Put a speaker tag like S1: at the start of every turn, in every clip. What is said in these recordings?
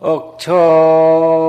S1: 공불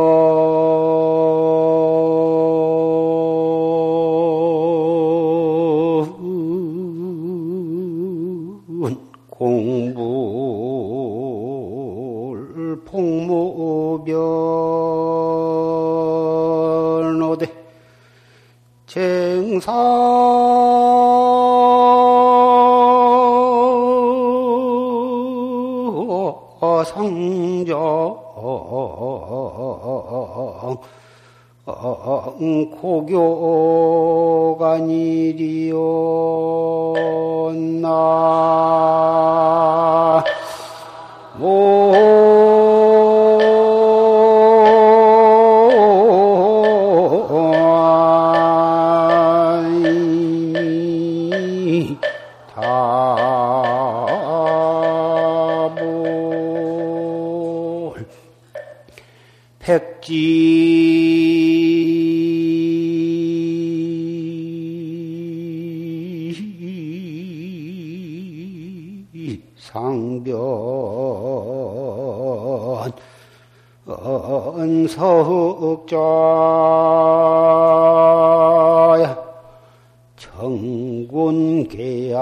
S1: 청군계안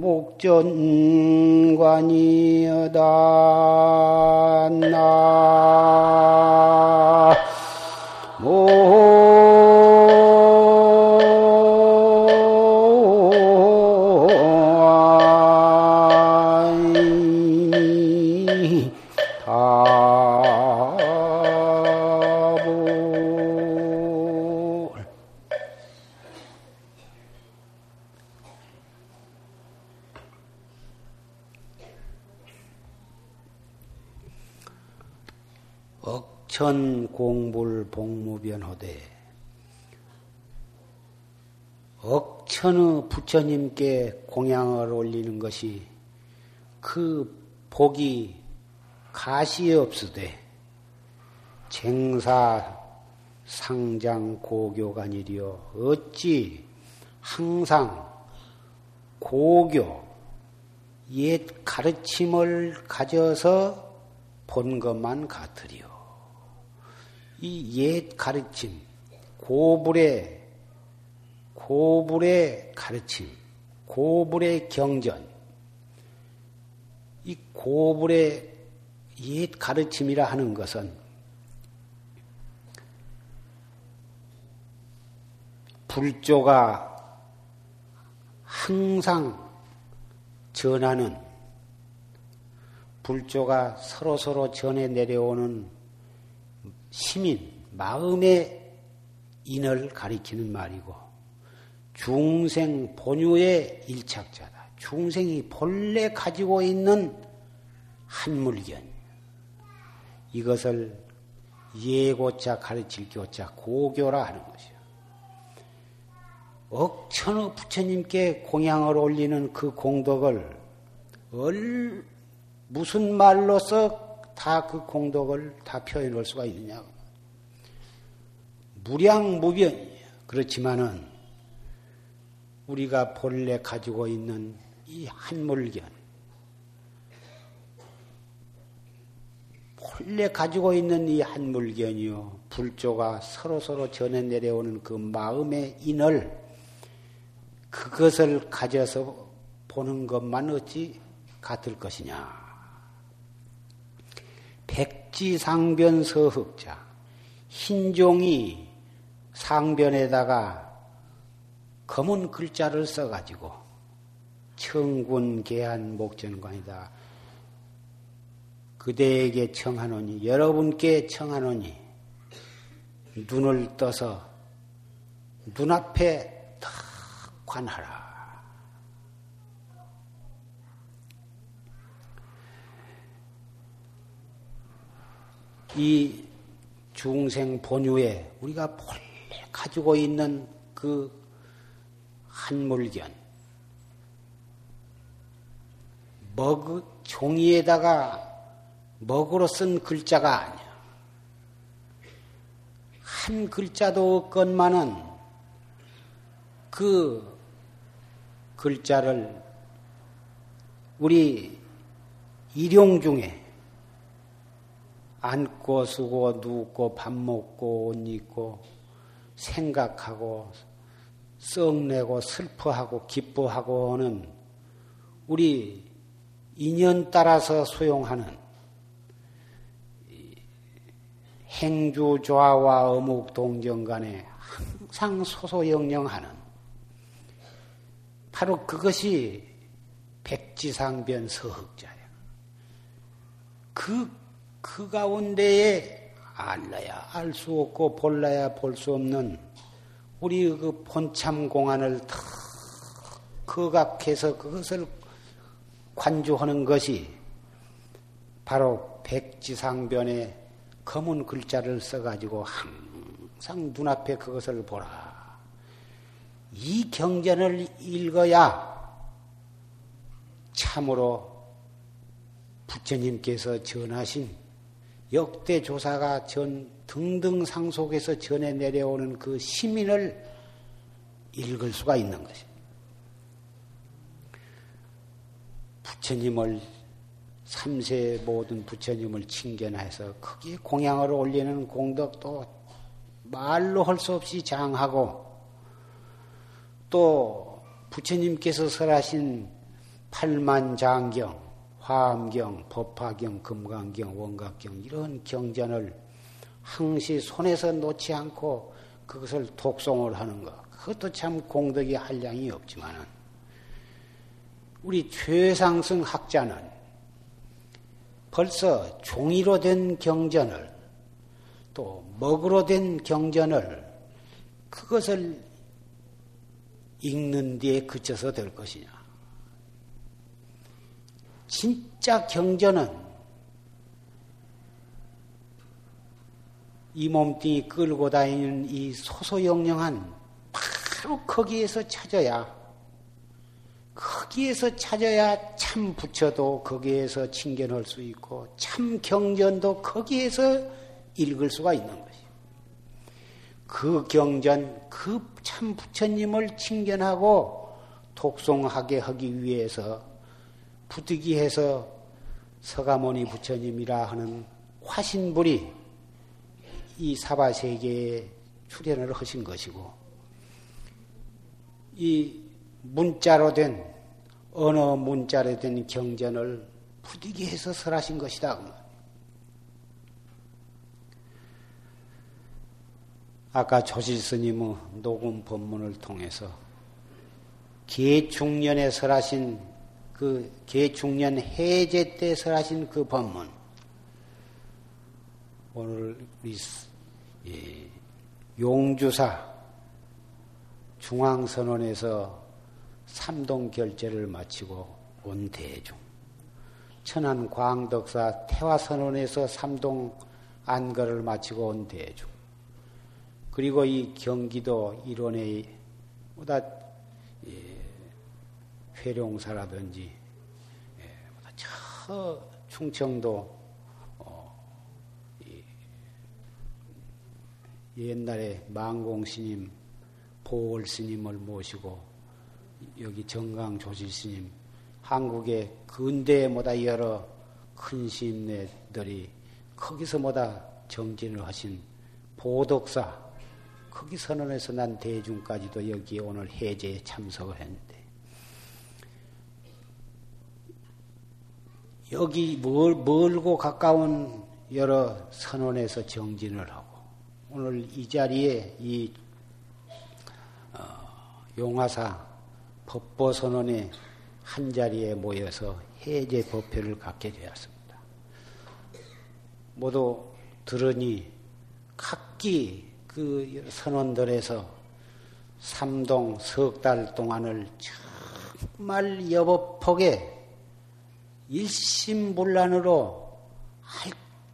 S1: 목전관이여다. 나 천의 부처님께 공양을 올리는 것이 그 복이 가시 없으되 쟁사 상장 고교간이리여 어찌 항상 고교 옛 가르침을 가져서 본 것만 같으리요. 이 옛 가르침, 고불의, 고불의 가르침, 고불의 경전, 이 고불의 옛 가르침이라 하는 것은 불조가 항상 전하는 불조가 서로서로 전해 내려오는 시민, 마음의 인을 가리키는 말이고, 중생 본유의 일착자다. 중생이 본래 가지고 있는 한물견. 이것을 예고자 가르칠 교자 고교라 하는 것이요. 억천의 부처님께 공양을 올리는 그 공덕을 얼 무슨 말로서 다 그 공덕을 다 표현할 수가 있느냐? 무량무변이에요. 그렇지만은 우리가 본래 가지고 있는 이 한물견, 본래 가지고 있는 이 한물견이요, 불조가 서로서로 전해 내려오는 그 마음의 인을 그것을 가져서 보는 것만 어찌 같을 것이냐. 백지상변 서흑자. 흰종이 상변에다가 검은 글자를 써가지고 청군 계한 목전관이다. 그대에게 청하노니 여러분께 청하노니 눈을 떠서 눈앞에 관하라. 이 중생 본유에 우리가 본래 가지고 있는 그 한물견, 먹, 종이에다가 먹으로 쓴 글자가 아니야. 한 글자도 없건만은 그 글자를 우리 일용 중에 앉고 쓰고 눕고 밥 먹고 옷 입고 생각하고 썩내고 슬퍼하고 기뻐하고는 우리 인연 따라서 소용하는 행주 조화와 어묵 동정 간에 항상 소소영령하는 바로 그것이 백지상변 서흑자야. 그, 그 가운데에 알라야 알 수 없고 볼라야 볼 수 없는 우리 그 본참 공안을 탁 거각해서 그것을 관조하는 것이 바로 백지상변에 검은 글자를 써가지고 항상 눈앞에 그것을 보라. 이 경전을 읽어야 참으로 부처님께서 전하신 역대 조사가 전 등등 상 속에서 전해 내려오는 그 시민을 읽을 수가 있는 것입니다. 부처님을 삼세 모든 부처님을 칭견해서 거기에 공양을 올리는 공덕도 말로 할 수 없이 장하고 또 부처님께서 설하신 팔만장경, 화엄경, 법화경, 금강경, 원각경 이런 경전을 항시 손에서 놓지 않고 그것을 독송을 하는 것 그것도 참 공덕이 한량이 없지만은 우리 최상승 학자는 벌써 종이로 된 경전을 또 먹으로 된 경전을 그것을 읽는 데에 그쳐서 될 것이냐. 진짜 경전은 이 몸뚱이 끌고 다니는 이 소소영령한 바로 거기에서 찾아야 거기에서 찾아야 참 부처도 거기에서 칭견할 수 있고 참 경전도 거기에서 읽을 수가 있는 것이. 그 경전, 그 참 부처님을 칭견하고 독송하게 하기 위해서 부득이해서 서가모니 부처님이라 하는 화신불이 이 사바 세계에 출현을 하신 것이고 이 문자로 된 언어 문자로 된 경전을 부득이해서 설하신 것이다. 아까 조실 스님의 녹음 법문을 통해서 개중년에 설하신 그 개중년 해제 때 설하신 그 법문 오늘 우리 용주사 중앙선원에서 삼동 결제를 마치고 온 대중. 천안 광덕사 태화선원에서 삼동 안거를 마치고 온 대중. 그리고 이 경기도 일원의 보다 예, 회룡사라든지 예, 저 충청도 옛날에 망공 스님, 보월 스님을 모시고 여기 정강 조실 스님, 한국의 근대에보다 여러 큰 스님네들이 거기서 보다 정진을 하신 보덕사, 거기 선언해서 난 대중까지도 여기 오늘 해제에 참석을 했는데, 여기 멀, 멀고 가까운 여러 선원에서 정진을 하고, 오늘 이 자리에 이 어, 용화사 법보선언의 한 자리에 모여서 해제 법회를 갖게 되었습니다. 모두 들으니 각기 그 선원들에서 삼동 석 달 동안을 정말 여법폭에 일심불란으로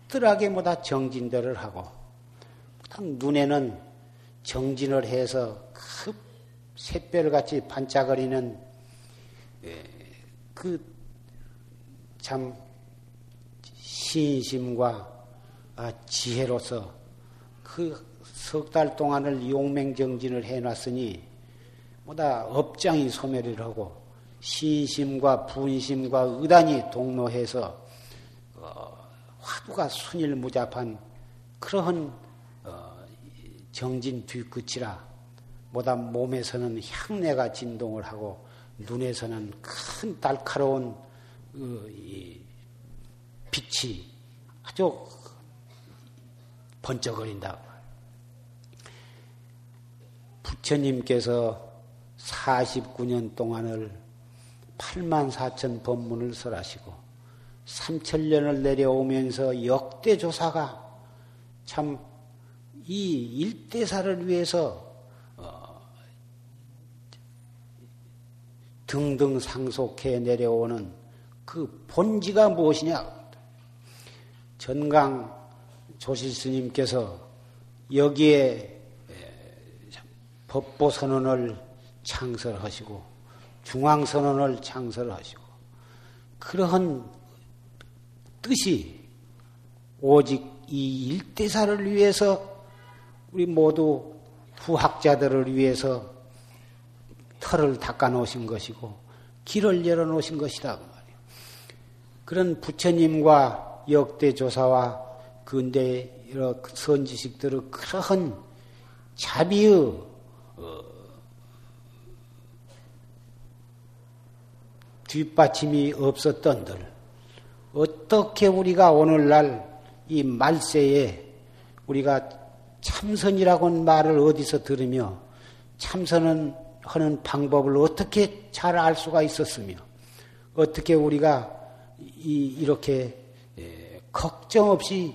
S1: 알뜰하게 모다 정진들을 하고 눈에는 정진을 해서 급 샛별같이 반짝거리는 예, 그참 신심과 아, 지혜로서 그 석 달 동안을 용맹정진을 해놨으니 뭐다 업장이 소멸을 하고 신심과 분심과 의단이 동로해서 어, 화두가 순일무잡한 그러한 어, 정진 뒤끝이라 보다 몸에서는 향내가 진동을 하고 눈에서는 큰 날카로운 그, 빛이 아주 번쩍거린다. 부처님께서 49년 동안을 8만 4천 법문을 설하시고 3천년을 내려오면서 역대 조사가 참 이 일대사를 위해서 어, 등등 상속해 내려오는 그 본지가 무엇이냐? 전강 조실 스님께서 여기에 법보 선언을 창설하시고 중앙 선언을 창설하시고 그러한 뜻이 오직 이 일대사를 위해서 우리 모두 후학자들을 위해서 털을 닦아 놓으신 것이고 길을 열어 놓으신 것이다 그. 그런 부처님과 역대 조사와 근대 여러 선지식들의 그러한 자비의 어, 뒷받침이 없었던들 어떻게 우리가 오늘날 이 말세에 우리가 참선이라고 말을 어디서 들으며 참선은 하는 방법을 어떻게 잘 알 수가 있었으며 어떻게 우리가 이, 이렇게 예, 걱정 없이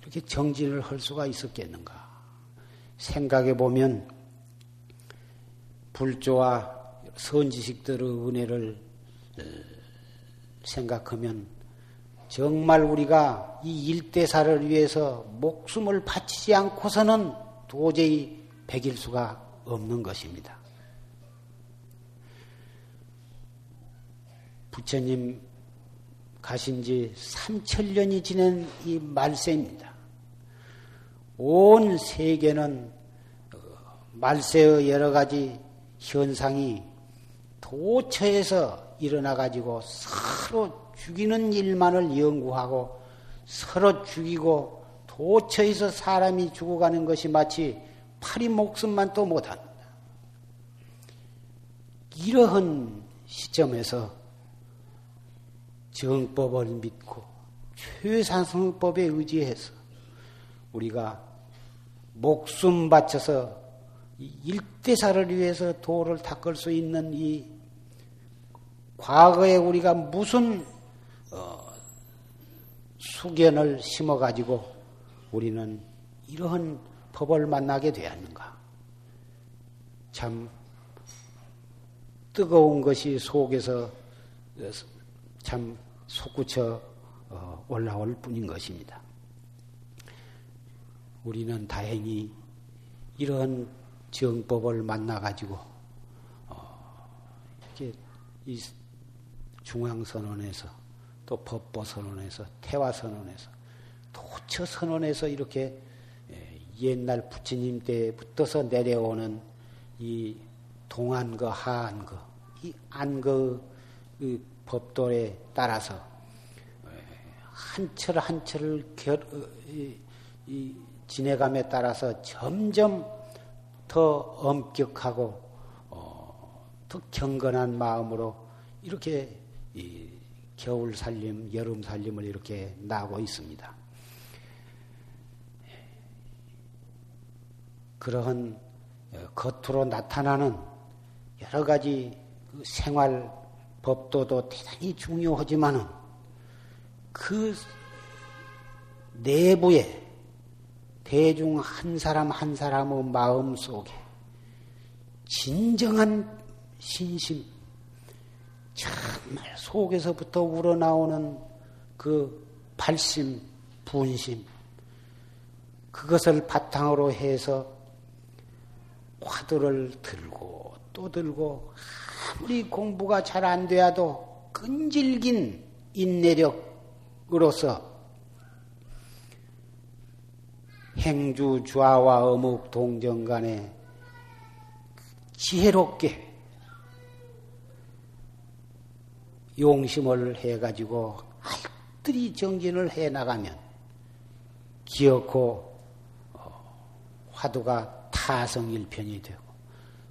S1: 이렇게 정진을 할 수가 있었겠는가? 생각해 보면 불조와 선지식들의 은혜를 어, 생각하면 정말 우리가 이 일대사를 위해서 목숨을 바치지 않고서는 도저히 백일 수가 없는 것입니다. 부처님 가신 지 3천년이 지난 이 말세입니다. 온 세계는 말세의 여러 가지 현상이 도처에서 일어나 가지고 서로 죽이는 일만을 연구하고 서로 죽이고 도처에서 사람이 죽어가는 것이 마치 파리 목숨만 또 못한다. 이러한 시점에서 정법을 믿고 최상승법에 의지해서 우리가 목숨 바쳐서 일대사를 위해서 도를 닦을 수 있는 이 과거에 우리가 무슨 어, 수견을 심어가지고 우리는 이러한 법을 만나게 되었는가? 참 뜨거운 것이 속에서 참 솟구쳐 어, 올라올 뿐인 것입니다. 우리는 다행히 이런 정법을 만나가지고, 어, 이렇게 이 중앙선언에서 또 법보 선언에서 태화 선언에서 도처 선언에서 이렇게 예, 옛날 부처님 때부터서 내려오는 이 동안거 하안거 이 안거 그 법도에 따라서 예, 한철 한철을 결, 어, 이, 이 지내감에 따라서 점점 더 엄격하고 어, 더 경건한 마음으로 이렇게 겨울 살림, 여름 살림을 이렇게 나고 있습니다. 그러한 어, 겉으로 나타나는 여러 가지 그 생활 법도도 대단히 중요하지만은 그 내부에 대중 한 사람 한 사람의 마음 속에 진정한 신심, 정말 속에서부터 우러나오는 그 발심, 분심, 그것을 바탕으로 해서 화두를 들고 또 들고 아무리 공부가 잘안 돼도 끈질긴 인내력으로서 행주 좌와 어묵 동정 간에 지혜롭게 용심을 해가지고 알뜰히 정진을 해 나가면 기어코 어, 화두가 타성일편이 되고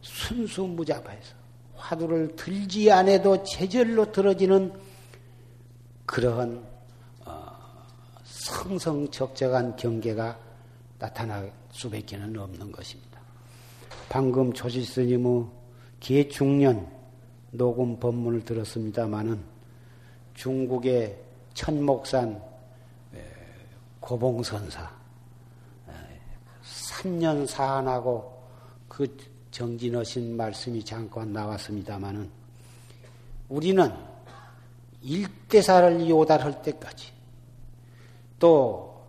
S1: 순수무잡해서 화두를 들지 않아도 제절로 들어지는 그러한 어, 성성적적한 경계가 나타날 수밖에는 없는 것입니다. 방금 조실스님의 개중년 녹음 법문을 들었습니다마는 중국의 천목산 고봉선사 산년사안하고 그 정진하신 말씀이 잠깐 나왔습니다마는 우리는 일대사를 요달할 때까지 또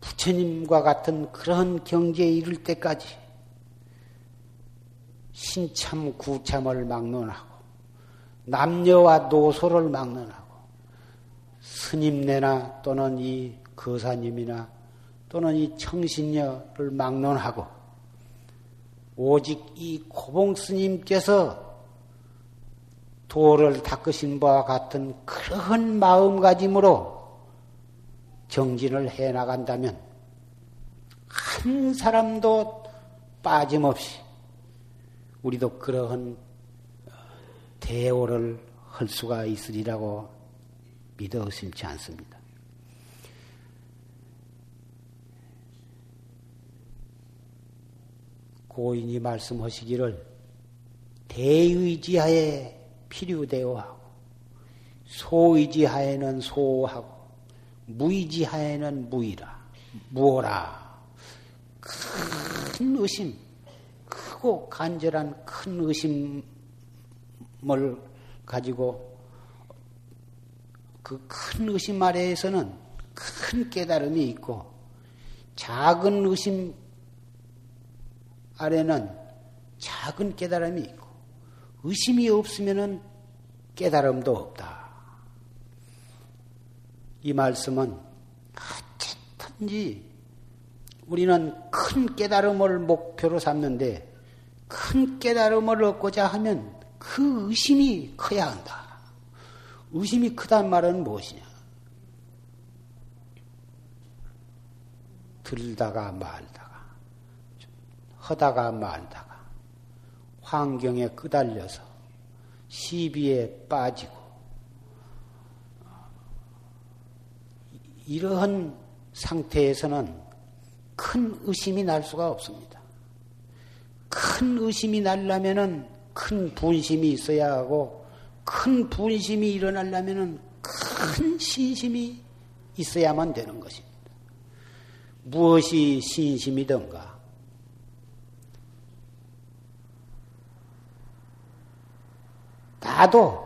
S1: 부처님과 같은 그런 경지에 이를 때까지 신참 구참을 막론하고 남녀와 노소를 막론하고 스님네나 또는 이 거사님이나 또는 이 청신녀를 막론하고 오직 이 고봉 스님께서 도를 닦으신 바와 같은 그런 마음가짐으로 정진을 해 나간다면 한 사람도 빠짐없이 우리도 그러한 대오를 할 수가 있으리라고 믿어 의심치 않습니다. 고인이 말씀하시기를 대의지하에 필요되어 하고 소의지하에는 소하고 무의지하에는 무의라 무어라 큰 의심 크고 간절한 큰 의심을 가지고 그 큰 의심 아래에서는 큰 깨달음이 있고 작은 의심 아래는 작은 깨달음이 있고 의심이 없으면은 깨달음도 없다. 이 말씀은 어쨌든지 우리는 큰 깨달음을 목표로 삼는데 큰 깨달음을 얻고자 하면 그 의심이 커야 한다. 의심이 크단 말은 무엇이냐? 들다가 말다가, 하다가 말다가, 환경에 끄달려서 시비에 빠지고, 이러한 상태에서는 큰 의심이 날 수가 없습니다. 큰 의심이 날려면은 큰 분심이 있어야 하고 큰 분심이 일어나려면은 큰 신심이 있어야만 되는 것입니다. 무엇이 신심이던가? 나도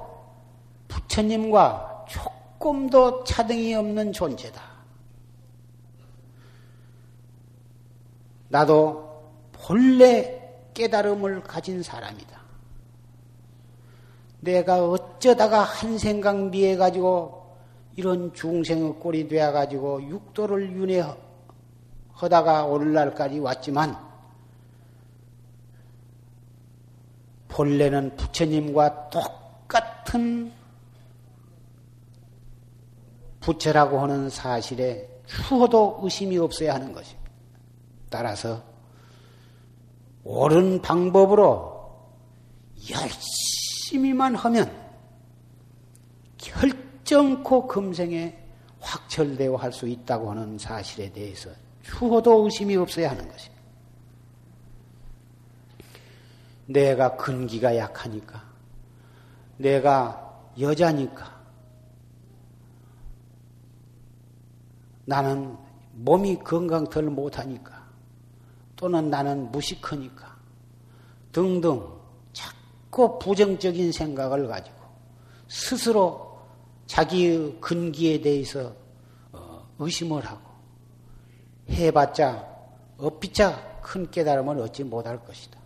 S1: 부처님과 조금도 차등이 없는 존재다. 나도 본래 깨달음을 가진 사람이다. 내가 어쩌다가 한 생각 미해 가지고 이런 중생의 꼴이 되어 가지고 육도를 윤회하다가 오늘날까지 왔지만 본래는 부처님과 똑같은 부처라고 하는 사실에 추호도 의심이 없어야 하는 것입니다. 따라서 옳은 방법으로 열심히만 하면 결정코 금생에 확철되어 할 수 있다고 하는 사실에 대해서 추호도 의심이 없어야 하는 것입니다. 내가 근기가 약하니까, 내가 여자니까, 나는 몸이 건강 덜 못하니까, 또는 나는 무식하니까 등등 자꾸 부정적인 생각을 가지고 스스로 자기의 근기에 대해서 어, 의심을 하고 해봤자 업비자 큰 깨달음을 얻지 못할 것이다.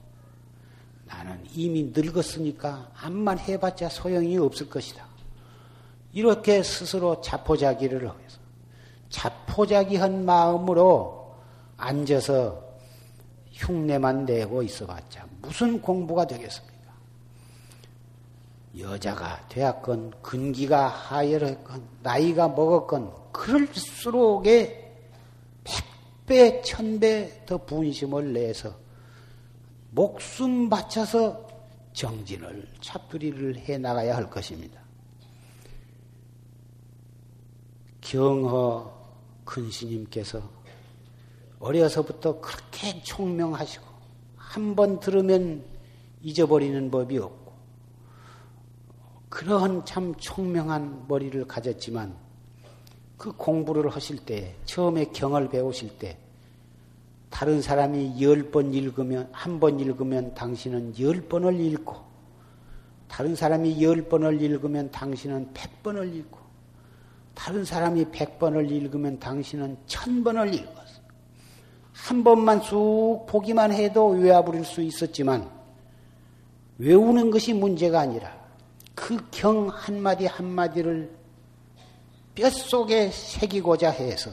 S1: 나는 이미 늙었으니까 암만 해봤자 소용이 없을 것이다. 이렇게 스스로 자포자기를 하면서 자포자기한 마음으로 앉아서 흉내만 내고 있어봤자 무슨 공부가 되겠습니까? 여자가 되었건 근기가 하열했건 나이가 먹었건 그럴수록에 백배, 천배 더 분심을 내서 목숨 바쳐서 정진을, 잡두리를 해 나가야 할 것입니다. 경허 큰 스님께서 어려서부터 그렇게 총명하시고 한 번 들으면 잊어버리는 법이 없고 그러한 참 총명한 머리를 가졌지만 그 공부를 하실 때 처음에 경을 배우실 때 다른 사람이 열 번 읽으면 한 번 읽으면 당신은 열 번을 읽고 다른 사람이 열 번을 읽으면 당신은 백 번을 읽고 다른 사람이 백 번을 읽으면 당신은 천 번을 읽었어. 한 번만 쑥 보기만 해도 외워버릴 수 있었지만 외우는 것이 문제가 아니라 그 경 한마디 한마디를 뼛속에 새기고자 해서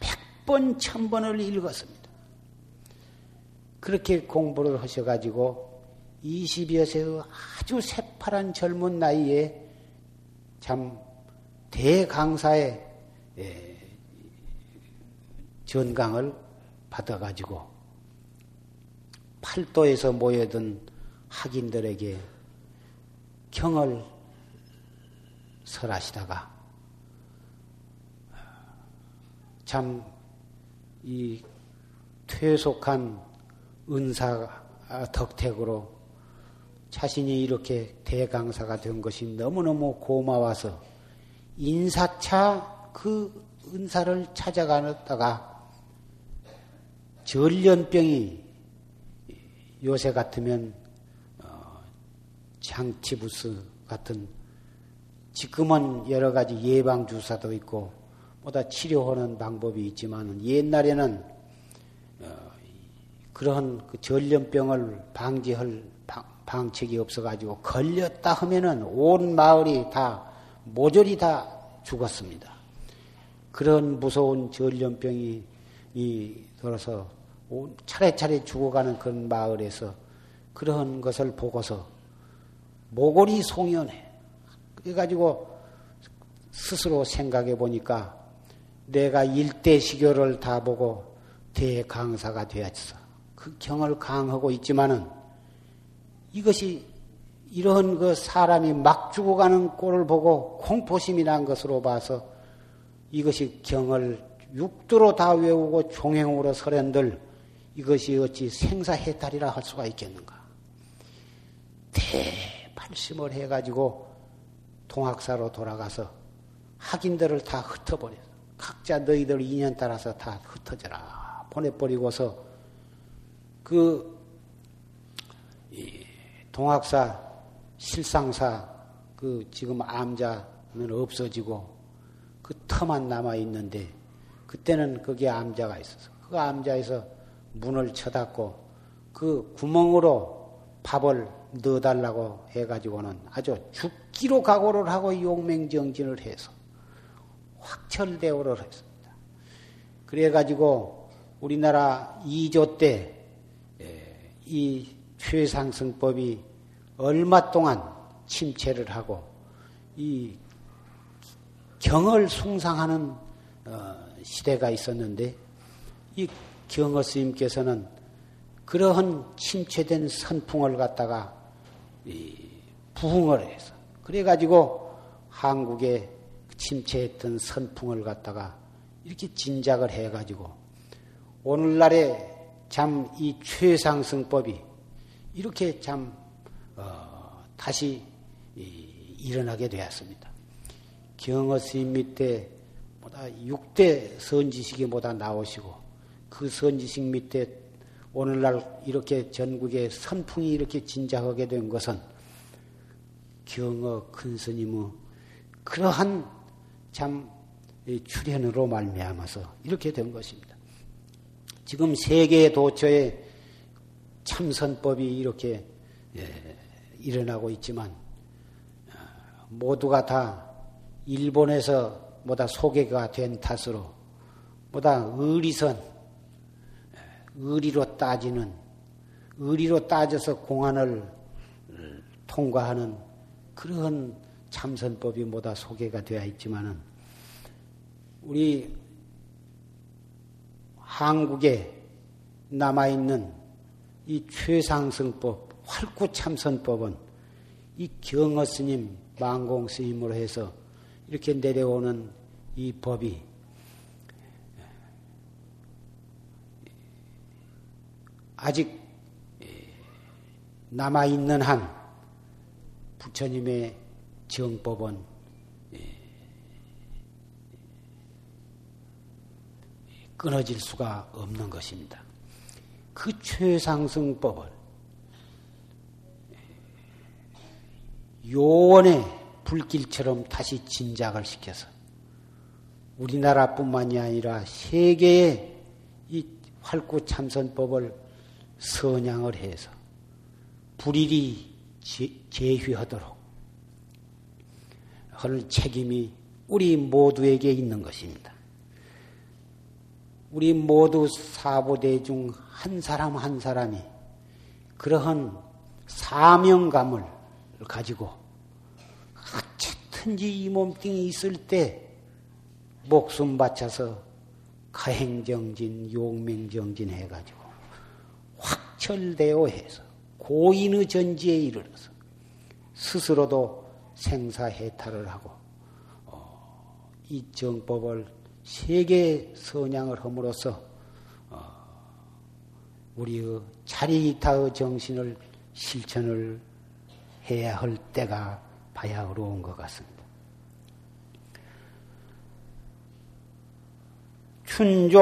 S1: 백번, 천번을 읽었습니다. 그렇게 공부를 하셔가지고 20여 세의 아주 새파란 젊은 나이에 참 대강사의 예, 전강을 받아가지고 팔도에서 모여든 학인들에게 경을 설하시다가 참 이 퇴속한 은사 덕택으로 자신이 이렇게 대강사가 된 것이 너무너무 고마워서 인사차 그 은사를 찾아가다가 전련병이 요새 같으면 어, 장치부스 같은 지금은 여러 가지 예방 주사도 있고 보다 치료하는 방법이 있지만 옛날에는 어, 그런 그 전염병을 방지할 방책이 없어가지고 걸렸다 하면은 온 마을이 다 모조리 다 죽었습니다. 그런 무서운 전염병이 이 돌아서 차례차례 죽어가는 그런 마을에서 그런 것을 보고서 모골이 송연해. 그래가지고 스스로 생각해 보니까 내가 일대 시교를 다 보고 대강사가 되었어. 그 경을 강하고 있지만은 이것이 이런 그 사람이 막 죽어가는 꼴을 보고 공포심이 난 것으로 봐서 이것이 경을 육두로 다 외우고 종행으로 설현들 이것이 어찌 생사해탈이라 할 수가 있겠는가? 대발심을 해가지고 동학사로 돌아가서 학인들을 다 흩어버려. 각자 너희들 인연 따라서 다 흩어져라. 보내버리고서 그 동학사, 실상사, 그 지금 암자는 없어지고 그 터만 남아 있는데 그때는 거기에 암자가 있어서 그 암자에서 문을 쳐닫고 그 구멍으로 밥을 넣어달라고 해가지고는 아주 죽기로 각오를 하고 용맹정진을 해서 확철대오를 했습니다. 그래가지고 우리나라 2조 때 이 최상승법이 얼마 동안 침체를 하고 이 경을 숭상하는 어, 시대가 있었는데 이 경어 스님께서는 그러한 침체된 선풍을 갖다가 부흥을 해서 그래가지고 한국에 침체했던 선풍을 갖다가 이렇게 진작을 해가지고 오늘날에 참 이 최상승법이 이렇게 참 어, 다시 이, 일어나게 되었습니다. 경어 스님 밑에 보다 6대 선지식이 보다 나오시고 그 선지식 밑에 오늘날 이렇게 전국에 선풍이 이렇게 진작하게 된 것은 경어 큰 스님의 그러한 참 출현으로 말미암아서 이렇게 된 것입니다. 지금 세계 도처에 참선법이 이렇게 예, 일어나고 있지만 어, 모두가 다 일본에서 보다 소개가 된 탓으로 보다 의리선 의리로 따지는 의리로 따져서 공안을 통과하는 그런 참선법이 뭐다 소개가 되어 있지만은 우리 한국에 남아 있는 이 최상승법, 활구 참선법은 이 경어 스님, 망공 스님으로 해서 이렇게 내려오는 이 법이 아직 남아있는 한 부처님의 정법은 끊어질 수가 없는 것입니다. 그 최상승법을 요원의 불길처럼 다시 진작을 시켜서 우리나라뿐만이 아니라 세계의 이 활구참선법을 선양을 해서 불일이 제휘하도록 할 책임이 우리 모두에게 있는 것입니다. 우리 모두 사보대 중 한 사람 한 사람이 그러한 사명감을 가지고 어쨌든지 이 몸뚱이 있을 때 목숨 바쳐서 가행정진, 용맹정진 해가지고 확철대오 해서 고인의 전지에 이르러서 스스로도 생사해탈을 하고 어, 이 정법을 세계 선양을 함으로써 어, 우리의 자리타의 정신을 실천을 해야 할 때가 바야흐로 온것 같습니다. 춘조.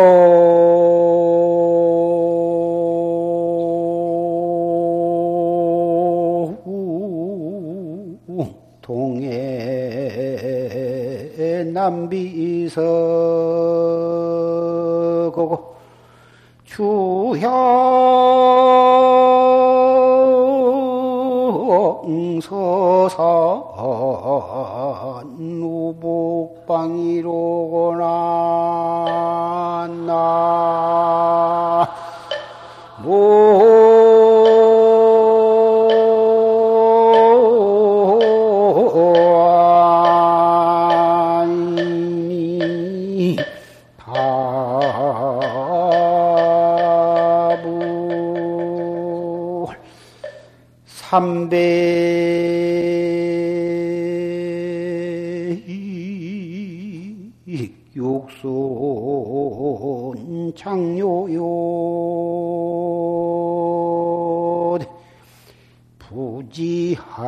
S1: 남비서고고. 주형서산 우복방이로구나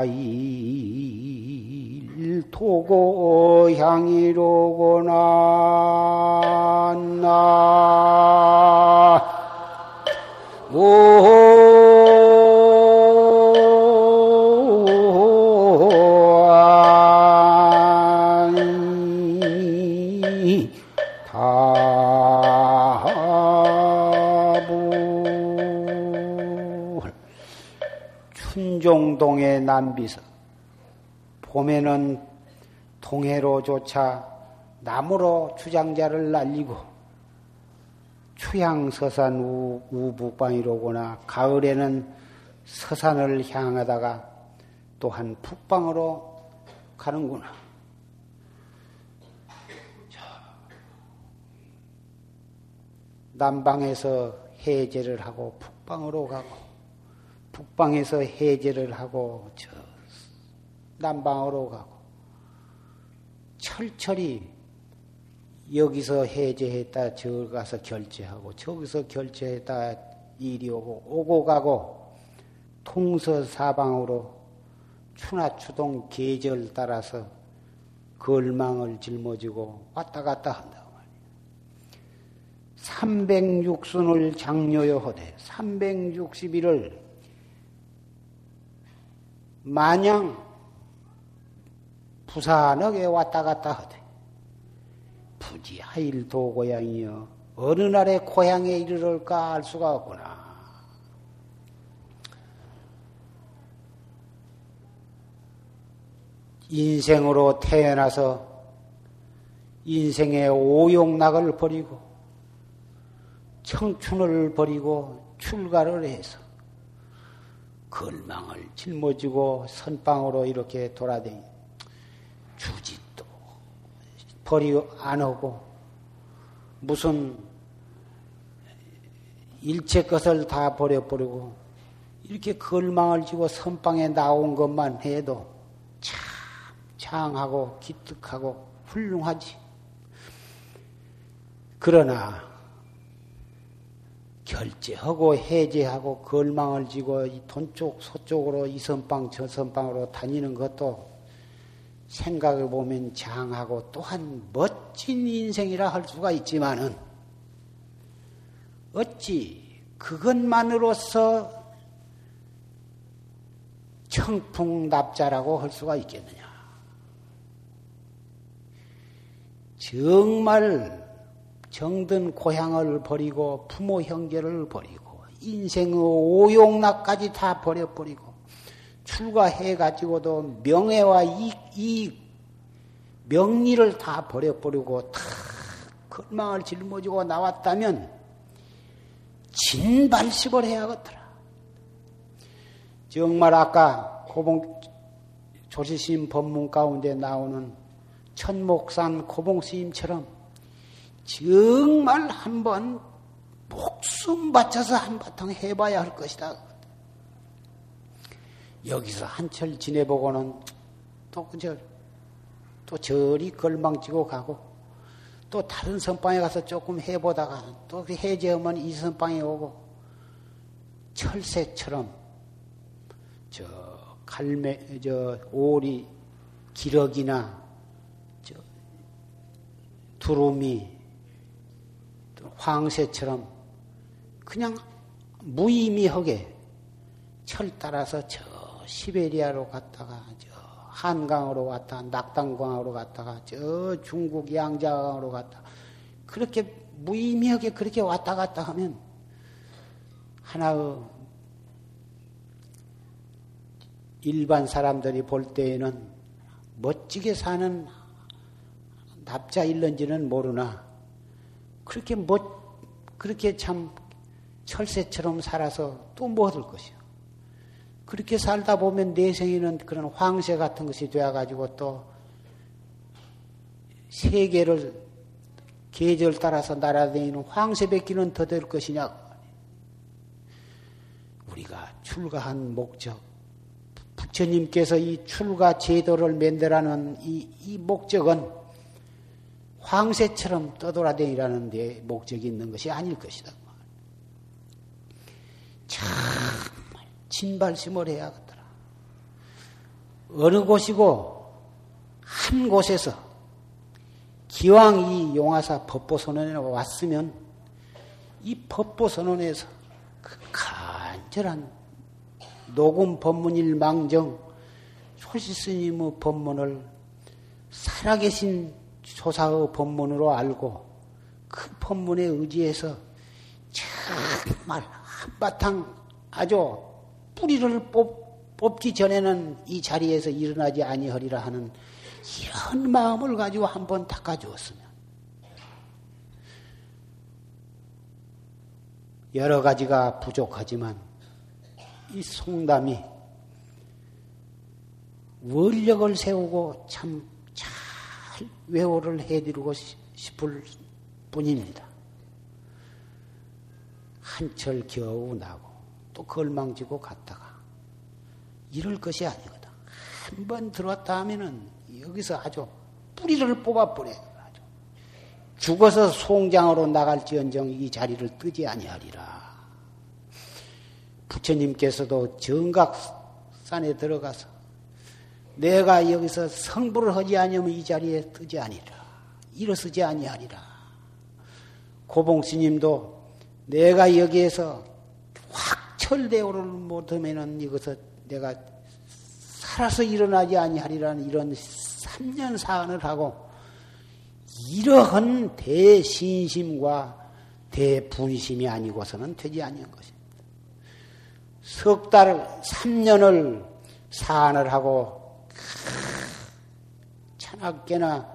S1: 일 토고 향이로구나 나? 동 의 남비서 봄에는 동해로조차 나무로 주장자를 날리고 추양서산 우, 우북방이로구나 가을에는 서산을 향하다가 또한 북방으로 가는구나. 남방에서 해제를 하고 북방으로 가고 북방에서 해제를 하고 저 남방으로 가고 철철이 여기서 해제했다 저 가서 결제하고 저기서 결제했다 이리 오고 오고 가고 통서사방으로 추나추동 계절 따라서 걸망을 짊어지고 왔다 갔다 말이야. 306순을 장려여 하되 361을 마냥 부산하게 왔다 갔다 하되 부지 하일도 고향이여 어느 날에 고향에 이르를까 알 수가 없구나. 인생으로 태어나서 인생의 오용락을 버리고 청춘을 버리고 출가를 해서 걸망을 짊어지고 선방으로 이렇게 돌아다니 주짓도 버리 안 하고 무슨 일체 것을 다 버려버리고 이렇게 걸망을 지고 선방에 나온 것만 해도 참 장하고 기특하고 훌륭하지. 그러나 결제하고 해제하고 걸망을 지고 돈쪽 서쪽으로 이 선방 저 선방으로 다니는 것도 생각해 보면 장하고 또한 멋진 인생이라 할 수가 있지만은 어찌 그것만으로서 청풍납자라고 할 수가 있겠느냐? 정말 정든 고향을 버리고 부모 형제를 버리고 인생의 오용락까지 다 버려버리고 출가해가지고도 명예와 이, 이 명리를 다 버려버리고 다 건망을 짊어지고 나왔다면 진발식을 해야겠더라. 정말 아까 고봉 조시심 법문 가운데 나오는 천목산 고봉스님처럼 정말 한번 목숨 바쳐서 한바탕 해봐야 할 것이다. 여기서 한철 지내보고는 또 그저 또 저리 걸망치고 가고 또 다른 선방에 가서 조금 해보다가 또그 해제하면 이 선방에 오고 철새처럼 저 갈매 저 오리 기러기나 저 두루미 황새처럼 그냥 무의미하게 철 따라서 저 시베리아로 갔다가 저 한강으로 갔다가 낙당강으로 갔다가 저 중국 양자강으로 갔다 그렇게 무의미하게 그렇게 왔다 갔다 하면 하나의 일반 사람들이 볼 때에는 멋지게 사는 납자일런지는 모르나 그렇게 멋 그렇게 참 철새처럼 살아서 또 뭐 얻을 것이요. 그렇게 살다 보면 내생에는 그런 황새 같은 것이 되어가지고 또 세계를 계절 따라서 날아다니는 황새밖기는 더 될 것이냐? 우리가 출가한 목적, 부처님께서 이 출가 제도를 만들라는 이, 이 목적은 황새처럼 떠돌아다니라는 데 목적이 있는 것이 아닐 것이다. 정말 진발심을 해야겠더라. 어느 곳이고 한 곳에서 기왕 이 용화사 법보선언에 왔으면 이 법보선언에서 그 간절한 녹음 법문일 망정 소시스님의 법문을 살아계신 조사의 법문으로 알고 그 법문에 의지해서 정말 한바탕 아주 뿌리를 뽑, 뽑기 전에는 이 자리에서 일어나지 아니하리라 하는 이런 마음을 가지고 한번 닦아주었으면. 여러 가지가 부족하지만 이 송담이 원력을 세우고 참잘 외호를 해드리고 싶을 뿐입니다. 한철 겨우 나고 또 걸망지고 갔다가 이럴 것이 아니거든. 한 번 들어왔다 하면은 여기서 아주 뿌리를 뽑아버려. 아주. 죽어서 송장으로 나갈지언정 이 자리를 뜨지 아니하리라. 부처님께서도 정각산에 들어가서 내가 여기서 성불을 하지 아니하면 이 자리에 뜨지 아니라 일어서지 아니하리라. 고봉 스님도 내가 여기에서 확철대오를 못하면은 이것을 내가 살아서 일어나지 아니하리라는 이런 3년 사안을 하고 이러한 대신심과 대분심이 아니고서는 되지 아니한 것입니다. 석 달, 3년을 사안을 하고 찬악계나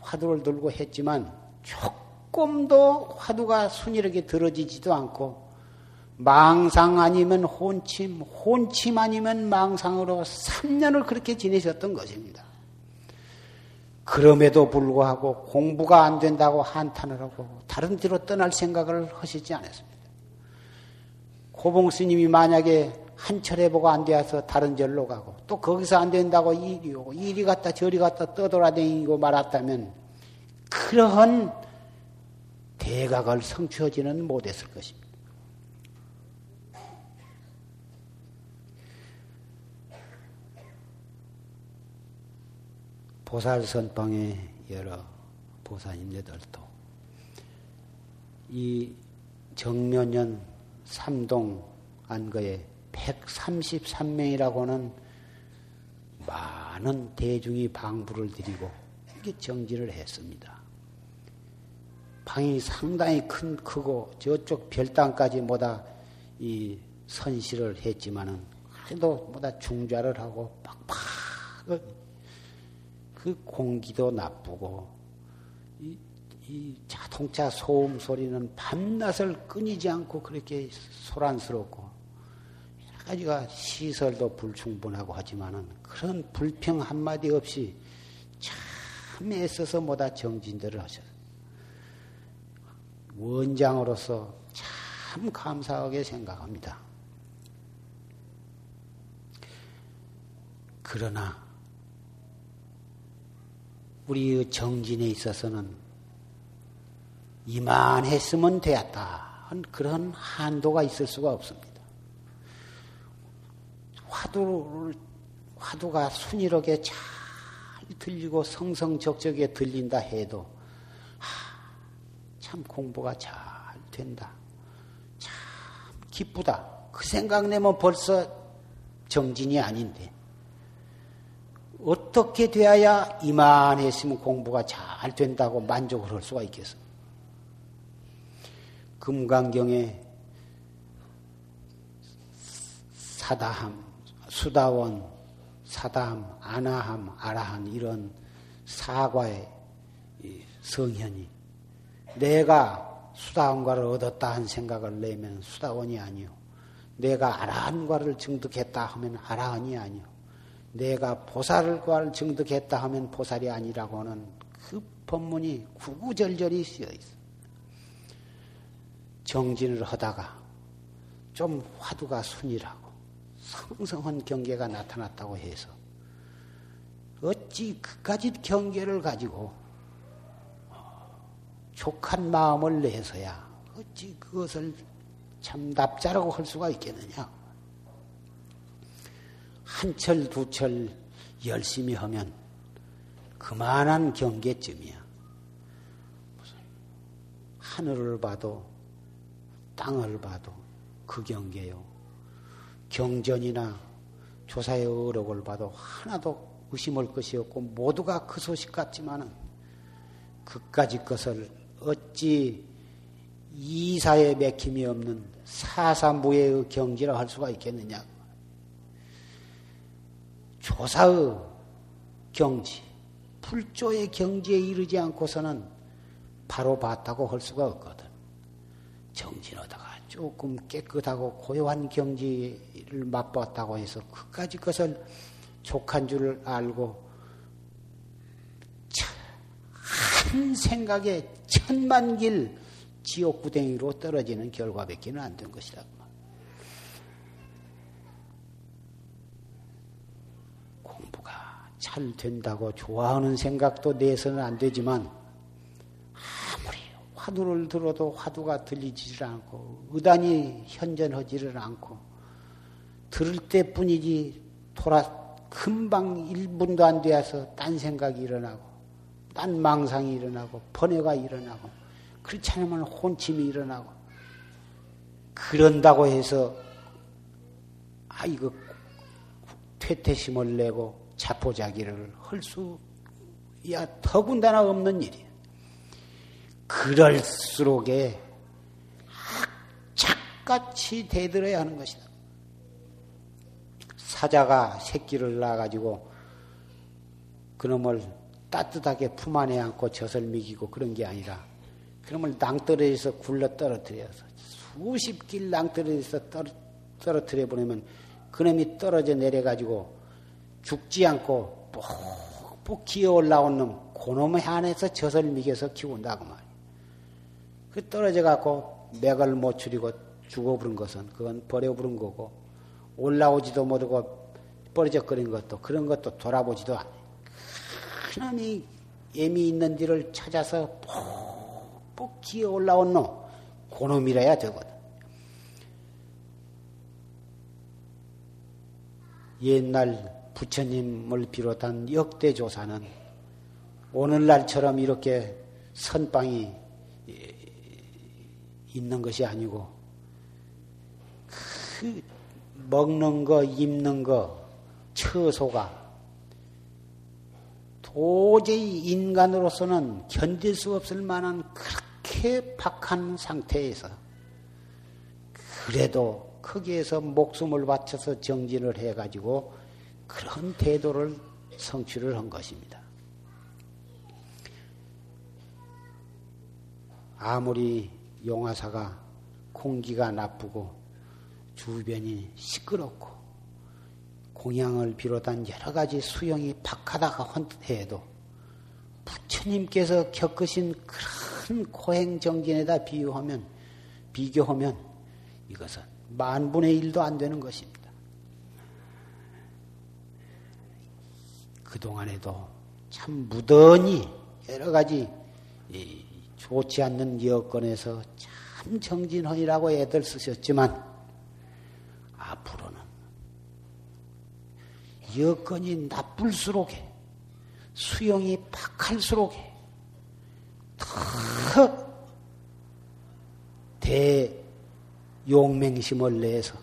S1: 화두를 들고 했지만 조금도 화두가 순이하게 들어지지도 않고 망상 아니면 혼침, 혼침 아니면 망상으로 3년을 그렇게 지내셨던 것입니다. 그럼에도 불구하고 공부가 안 된다고 한탄을 하고 다른 데로 떠날 생각을 하시지 않았습니다. 고봉 스님이 만약에 한 철에 보고 안 되어서 다른 절로 가고 또 거기서 안 된다고 이리 오고 이리 갔다 저리 갔다 떠돌아다니고 말았다면 그러한 대각을 성취하지는 못했을 것입니다. 보살선방의 여러 보살님들도 이 정면년 삼동 안거에 133명이라고는 많은 대중이 방부를 드리고 이게 정지를 했습니다. 방이 상당히 큰 크고 저쪽 별당까지 뭐다 이 선실을 했지만은 그래도 뭐다 중좌를 하고 빡빡 그 공기도 나쁘고 이, 이 자동차 소음 소리는 밤낮을 끊이지 않고 그렇게 소란스럽고 가지가 시설도 불충분하고 하지만은 그런 불평 한마디 없이 참 애써서 뭐다 정진들을 하셨어요. 원장으로서 참 감사하게 생각합니다. 그러나 우리 정진에 있어서는 이만했으면 되었다. 그런 한도가 있을 수가 없습니다. 화두를, 화두가 순이하게 잘 들리고 성성적적에 들린다 해도, 하, 참 공부가 잘 된다. 참 기쁘다. 그 생각 내면 벌써 정진이 아닌데. 어떻게 되어야 이만했으면 공부가 잘 된다고 만족을 할 수가 있겠어? 금강경에 사다함, 수다원, 사다함, 아나함, 아라한 이런 사과의 성현이 내가 수다원과를 얻었다 한 생각을 내면 수다원이 아니요. 내가 아라한과를 증득했다 하면 아라한이 아니요. 내가 보살과를 증득했다 하면 보살이 아니라고 하는 그 법문이 구구절절히 쓰여 있어. 정진을 하다가 좀 화두가 순이라고 성성한 경계가 나타났다고 해서 어찌 그까지 경계를 가지고 족한 마음을 내서야 어찌 그것을 참 납자라고 할 수가 있겠느냐. 한 철, 두 철 열심히 하면 그만한 경계쯤이야. 하늘을 봐도 땅을 봐도 그 경계요. 경전이나 조사의 어록을 봐도 하나도 의심할 것이 없고 모두가 그 소식 같지만은 그까지 것을 어찌 이사에 맥힘이 없는 사사무의 경지라 할 수가 있겠느냐. 조사의 경지, 불조의 경지에 이르지 않고서는 바로 봤다고 할 수가 없거든. 정진하다가 조금 깨끗하고 고요한 경지를 맛봤다고 해서 그까지 것을 족한 줄을 알고 한 생각에 천만 길 지옥 구덩이로 떨어지는 결과밖에는 안 된 것이다. 잘 된다고 좋아하는 생각도 내서는 안 되지만 화두를 들어도 화두가 들리지를 않고 의단이 현전하지를 않고 들을 때뿐이지 돌아 금방 1분도 안 되어서 딴 생각이 일어나고 딴 망상이 일어나고 번뇌가 일어나고 그렇지 않으면 혼침이 일어나고 그런다고 해서 아 이거 퇴퇴심을 내고 자포자기를 할 수야 더군다나 없는 일이야. 그럴수록에 착같이 대들어야 하는 것이다. 사자가 새끼를 낳아가지고 그놈을 따뜻하게 품 안에 안고 젖을 먹이고 그런 게 아니라 그놈을 낭떠러지에서 굴러 떨어뜨려서 수십 길 낭떠러지에서 떨어뜨려 보내면 그놈이 떨어져 내려가지고 죽지 않고 뽁뽁 기어 올라온 놈, 그놈의 안에서 젖을 미겨서 키운다고 말이야. 그 떨어져 갖고 맥을 못 추리고 죽어버린 것은 그건 버려버린 거고 올라오지도 못하고 버려져버린 것도 그런 것도 돌아보지도 않아요. 그놈이 애미 있는 데를 찾아서 뽁뽁 기어 올라온 놈 고놈이라야 되거든. 옛날 부처님을 비롯한 역대 조사는 오늘날처럼 이렇게 선빵이 있는 것이 아니고 그 먹는 거, 입는 거, 처소가 도저히 인간으로서는 견딜 수 없을 만한 그렇게 박한 상태에서 그래도 거기에서 목숨을 바쳐서 정진을 해가지고 그런 태도를 성취를 한 것입니다. 아무리 용화사가 공기가 나쁘고 주변이 시끄럽고 공양을 비롯한 여러 가지 수영이 박하다가 해도 부처님께서 겪으신 그런 고행 정진에다 비유하면 비교하면 이것은 만 분의 일도 안 되는 것입니다. 그 동안에도 참 무던히 여러 가지 좋지 않는 여건에서 참 정진헌이라고 애들 쓰셨지만 앞으로는 여건이 나쁠수록 수영이 박할수록 더 대용맹심을 내서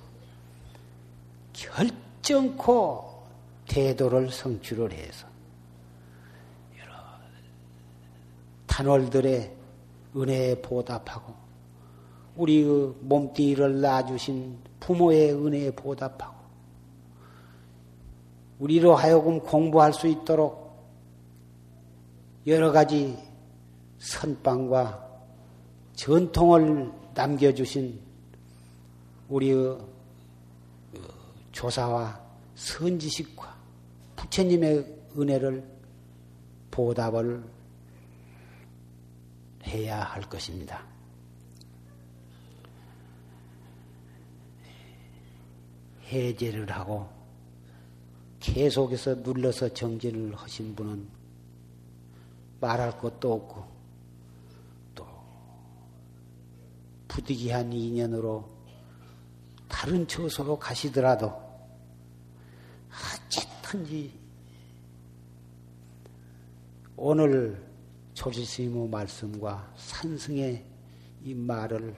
S1: 결정코 태도를 성취를 해서 여러 단월들의 은혜에 보답하고 우리 그 몸뚱이를 낳아주신 부모의 은혜에 보답하고 우리로 하여금 공부할 수 있도록 여러 가지 선방과 전통을 남겨주신 우리의 그 조사와 선지식과 부처님의 은혜를 보답을 해야 할 것입니다. 해제를 하고 계속해서 눌러서 정진을 하신 분은 말할 것도 없고 또 부득이한 인연으로 다른 처소로 가시더라도 어쨌든지 오늘 조지스님의 말씀과 산승의 이 말을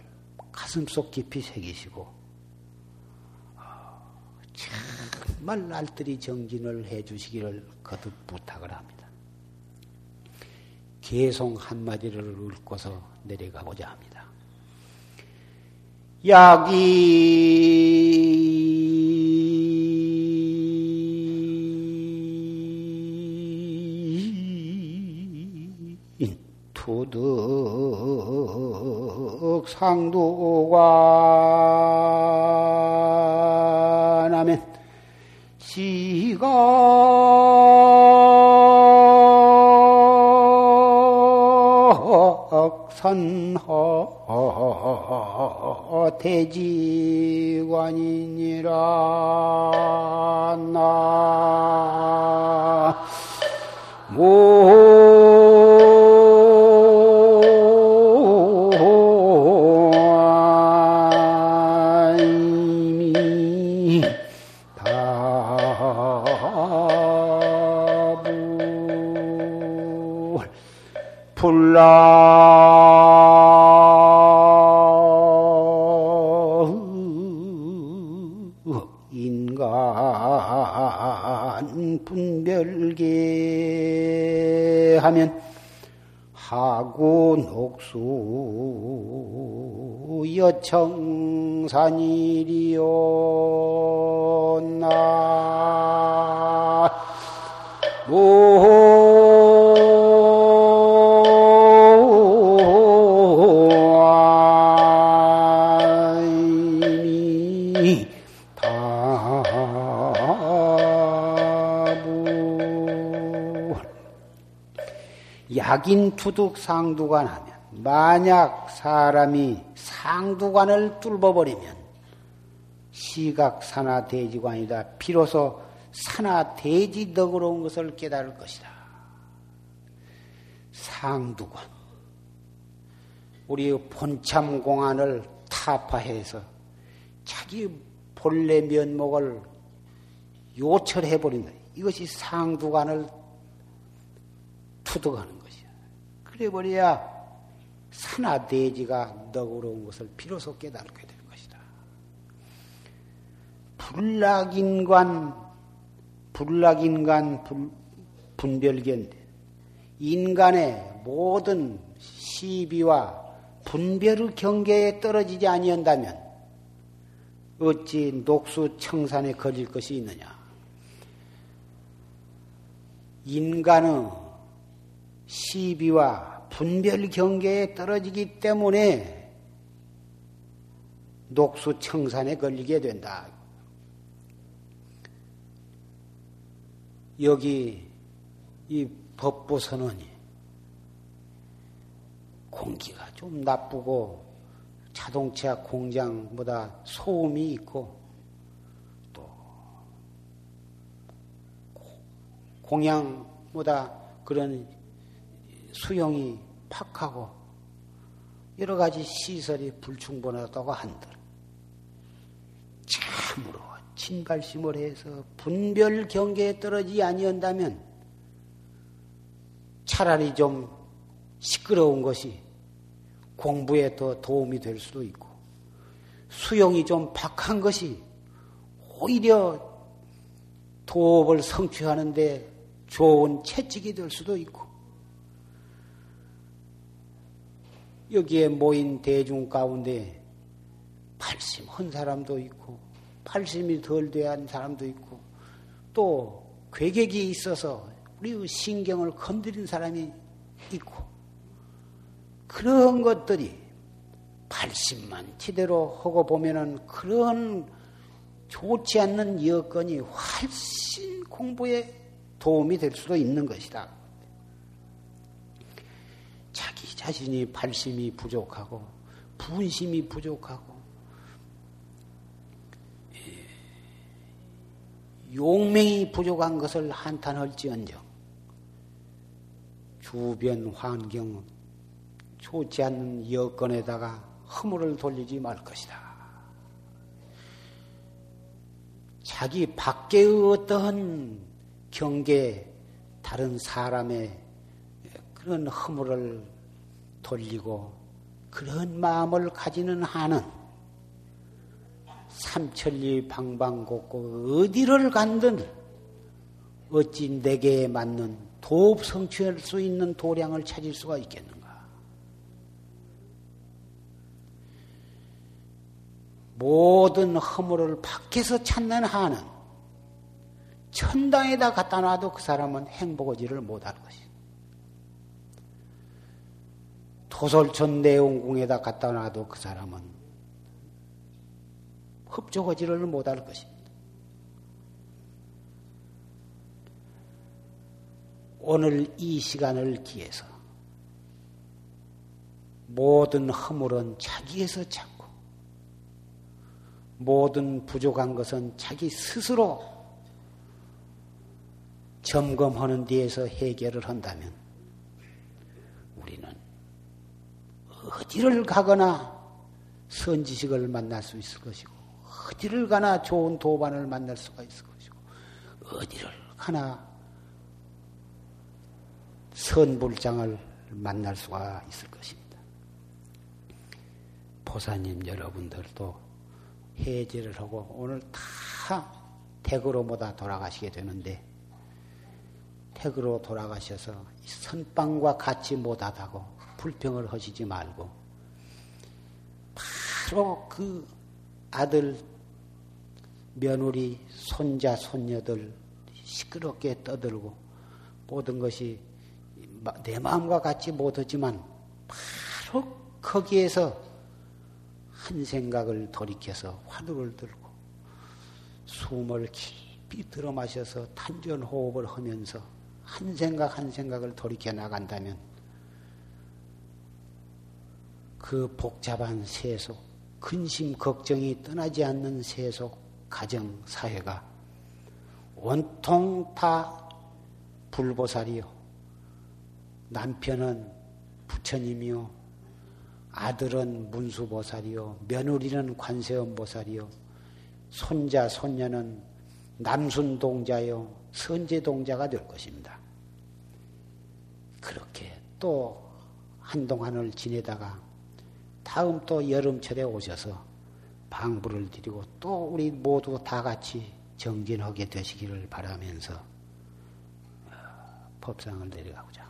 S1: 가슴속 깊이 새기시고 어, 정말 날들이 정진을 해 주시기를 거듭 부탁을 합니다. 개송 한마디를 읽고서 내려가고자 합니다. 약이 부득 상도가 나면 시가 선허 대지관이니라 나 청산이리오나. 약인 투둑 상두가 나면 만약 사람이 상두관을 뚫어버리면 시각 산하 대지관이다. 비로소 산하 대지 덕으로 온 것을 깨달을 것이다. 상두관. 우리 본참 공안을 타파해서 자기 본래 면목을 요철해 버린다. 이것이 상두관을 투득하는 것이야. 그래 버려야 산하 대지가 덕으로 온 것을 비로소 깨달게 될 것이다. 불락인관, 불락인관 분별견 인간의 모든 시비와 분별의 경계에 떨어지지 아니한다면 어찌 녹수 청산에 걸릴 것이 있느냐? 인간의 시비와 분별 경계에 떨어지기 때문에 녹수 청산에 걸리게 된다. 여기 이 법부 선언이 공기가 좀 나쁘고 자동차 공장보다 소음이 있고 또 공양보다 그런 수용이 팍하고 여러 가지 시설이 불충분하다고 한들. 참으로 진발심을 해서 분별 경계에 떨어지지 아니한다면 차라리 좀 시끄러운 것이 공부에 더 도움이 될 수도 있고 수용이 좀 박한 것이 오히려 도업을 성취하는데 좋은 채찍이 될 수도 있고 여기에 모인 대중 가운데 팔심한 사람도 있고 팔심이 덜 대한 사람도 있고 또 괴격이 있어서 우리 신경을 건드린 사람이 있고 그런 것들이 발심만 제대로 하고 보면은 그런 좋지 않는 여건이 훨씬 공부에 도움이 될 수도 있는 것이다. 자신이 발심이 부족하고 분심이 부족하고 용맹이 부족한 것을 한탄할지언정 주변 환경 좋지 않는 여건에다가 허물을 돌리지 말 것이다. 자기 밖의 어떠한 경계, 다른 사람의 그런 허물을 돌리고 그런 마음을 가지는 한은 삼천리 방방곡곡 어디를 간든 어찌 내게 맞는 도업 성취할 수 있는 도량을 찾을 수가 있겠는가? 모든 허물을 밖에서 찾는 한은 천당에다 갖다 놔도 그 사람은 행복하지를 못할 것이다. 도솔천 내용궁에다 갖다 놔도 그 사람은 흡족하지를 못할 것입니다. 오늘 이 시간을 기해서 모든 허물은 자기에서 찾고 모든 부족한 것은 자기 스스로 점검하는 데에서 해결을 한다면 우리는 어디를 가거나 선지식을 만날 수 있을 것이고 어디를 가나 좋은 도반을 만날 수가 있을 것이고 어디를 가나 선불장을 만날 수가 있을 것입니다. 보사님 여러분들도 해제를 하고 오늘 다 모다 돌아가시게 되는데 태그로 돌아가셔서 선빵과 같이 못하다고 불평을 하시지 말고 바로 그 아들 며느리 손자 손녀들 시끄럽게 떠들고 모든 것이 내 마음과 같이 못하지만 바로 거기에서 한 생각을 돌이켜서 화두를 들고 숨을 깊이 들어 마셔서 탄전 호흡을 하면서 한 생각 한 생각을 돌이켜 나간다면 그 복잡한 세속, 근심 걱정이 떠나지 않는 세속 가정 사회가 온통 다 불보살이요. 남편은 부처님이요. 아들은 문수보살이요. 며느리는 관세음보살이요. 손자, 손녀는 남순동자요. 선제동자가 될 것입니다. 그렇게 또 한동안을 지내다가 다음 또 여름철에 오셔서 방부를 드리고 또 우리 모두 다 같이 정진하게 되시기를 바라면서 법상을 내려가고자